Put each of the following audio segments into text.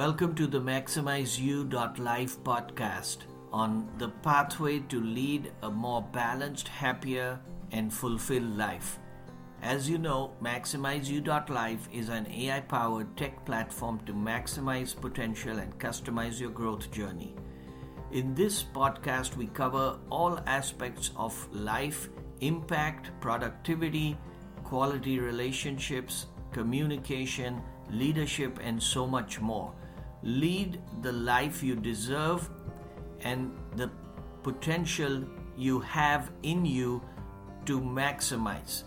Welcome to the MaximizeU.life podcast on the pathway to lead a more balanced, happier, and fulfilled life. As you know, MaximizeU.life is an AI powered tech platform to maximize potential and customize your growth journey. In this podcast, we cover all aspects of life impact, productivity, quality relationships, communication, leadership, and so much more. Lead the life you deserve and the potential you have in you to maximize.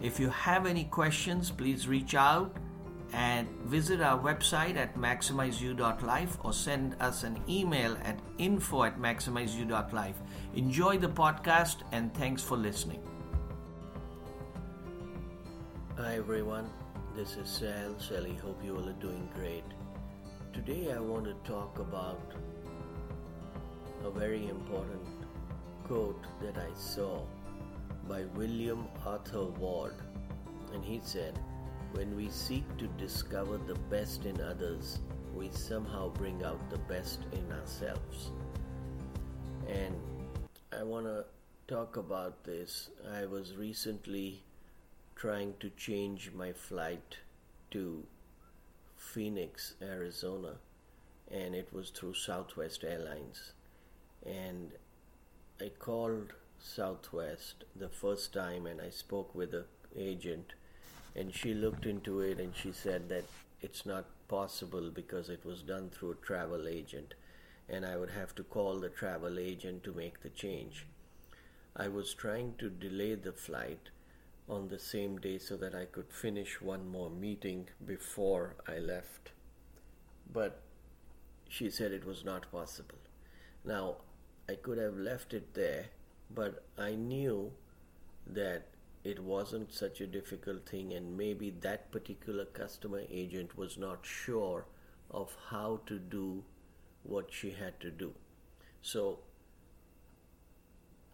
If you have any questions, please reach out and visit our website at maximizeu.life or send us an email at info at maximizeu.life. Enjoy the podcast and thanks for listening. Hi everyone, this is Sal Sally. Hope you all are doing great. Today I want to talk about a very important quote that I saw by William Arthur Ward. And he said, When we seek to discover the best in others, we somehow bring out the best in ourselves. And I want to talk about this. I was recently trying to change my flight to Phoenix, Arizona, and it was through Southwest Airlines. And I called Southwest the first time and I spoke with the agent and she looked into it and she said that it's not possible because it was done through a travel agent and I would have to call the travel agent to make the change. I was trying to delay the flight on the same day so that I could finish one more meeting before I left. But she said it was not possible. Now, I could have left it there but I knew that it wasn't such a difficult thing, and maybe that particular customer agent was not sure of how to do what she had to do. So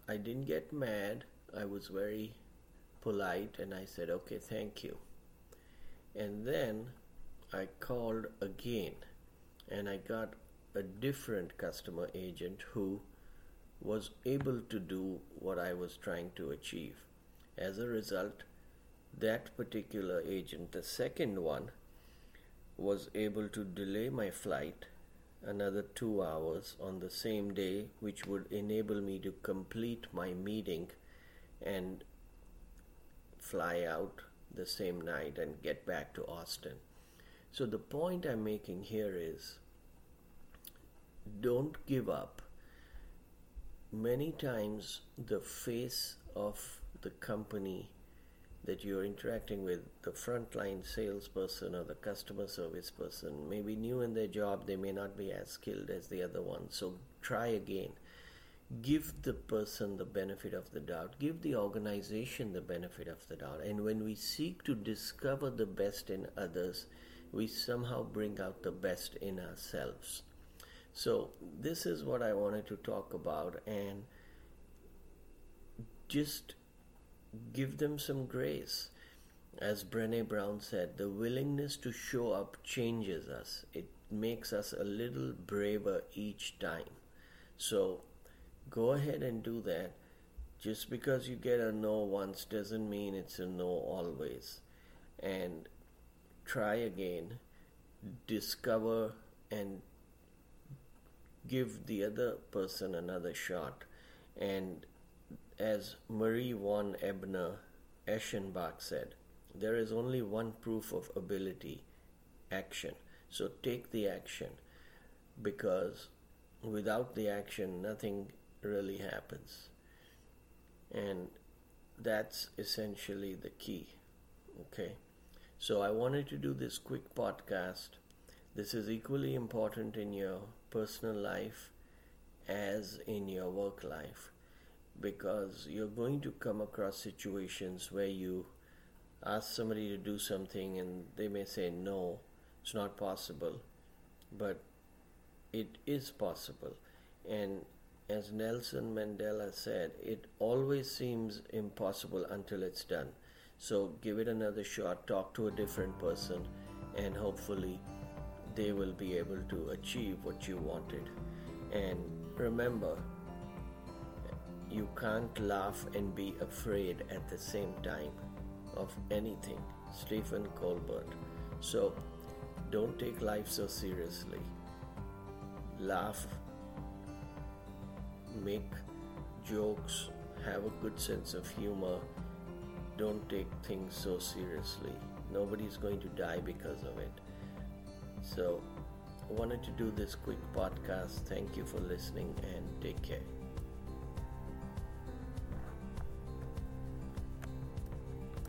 I didn't get mad. I was very polite and I said, okay, thank you. And then I called again and I got a different customer agent who was able to do what I was trying to achieve. As a result, that particular agent, the second one, was able to delay my flight another two hours on the same day, which would enable me to complete my meeting and fly out the same night and get back to Austin. So, the point I'm making here is don't give up many times the face of the company that you're interacting with, the frontline salesperson or the customer service person, may be new in their job, they may not be as skilled as the other one. So try again. Give the person the benefit of the doubt, give the organization the benefit of the doubt. And when we seek to discover the best in others, we somehow bring out the best in ourselves. So, this is what I wanted to talk about, and just give them some grace. As Brene Brown said, the willingness to show up changes us, it makes us a little braver each time. So, go ahead and do that. Just because you get a no once doesn't mean it's a no always. And try again, discover and give the other person another shot. And as Marie von Ebner Eschenbach said, there is only one proof of ability action. So take the action because without the action, nothing really happens. And that's essentially the key. Okay. So I wanted to do this quick podcast. This is equally important in your personal life as in your work life because you're going to come across situations where you ask somebody to do something and they may say no it's not possible but it is possible and as Nelson Mandela said it always seems impossible until it's done so give it another shot talk to a different person and hopefully they will be able to achieve what you wanted. And remember, you can't laugh and be afraid at the same time of anything. Stephen Colbert. So don't take life so seriously. Laugh, make jokes, have a good sense of humor. Don't take things so seriously. Nobody's going to die because of it. So, I wanted to do this quick podcast. Thank you for listening and take care.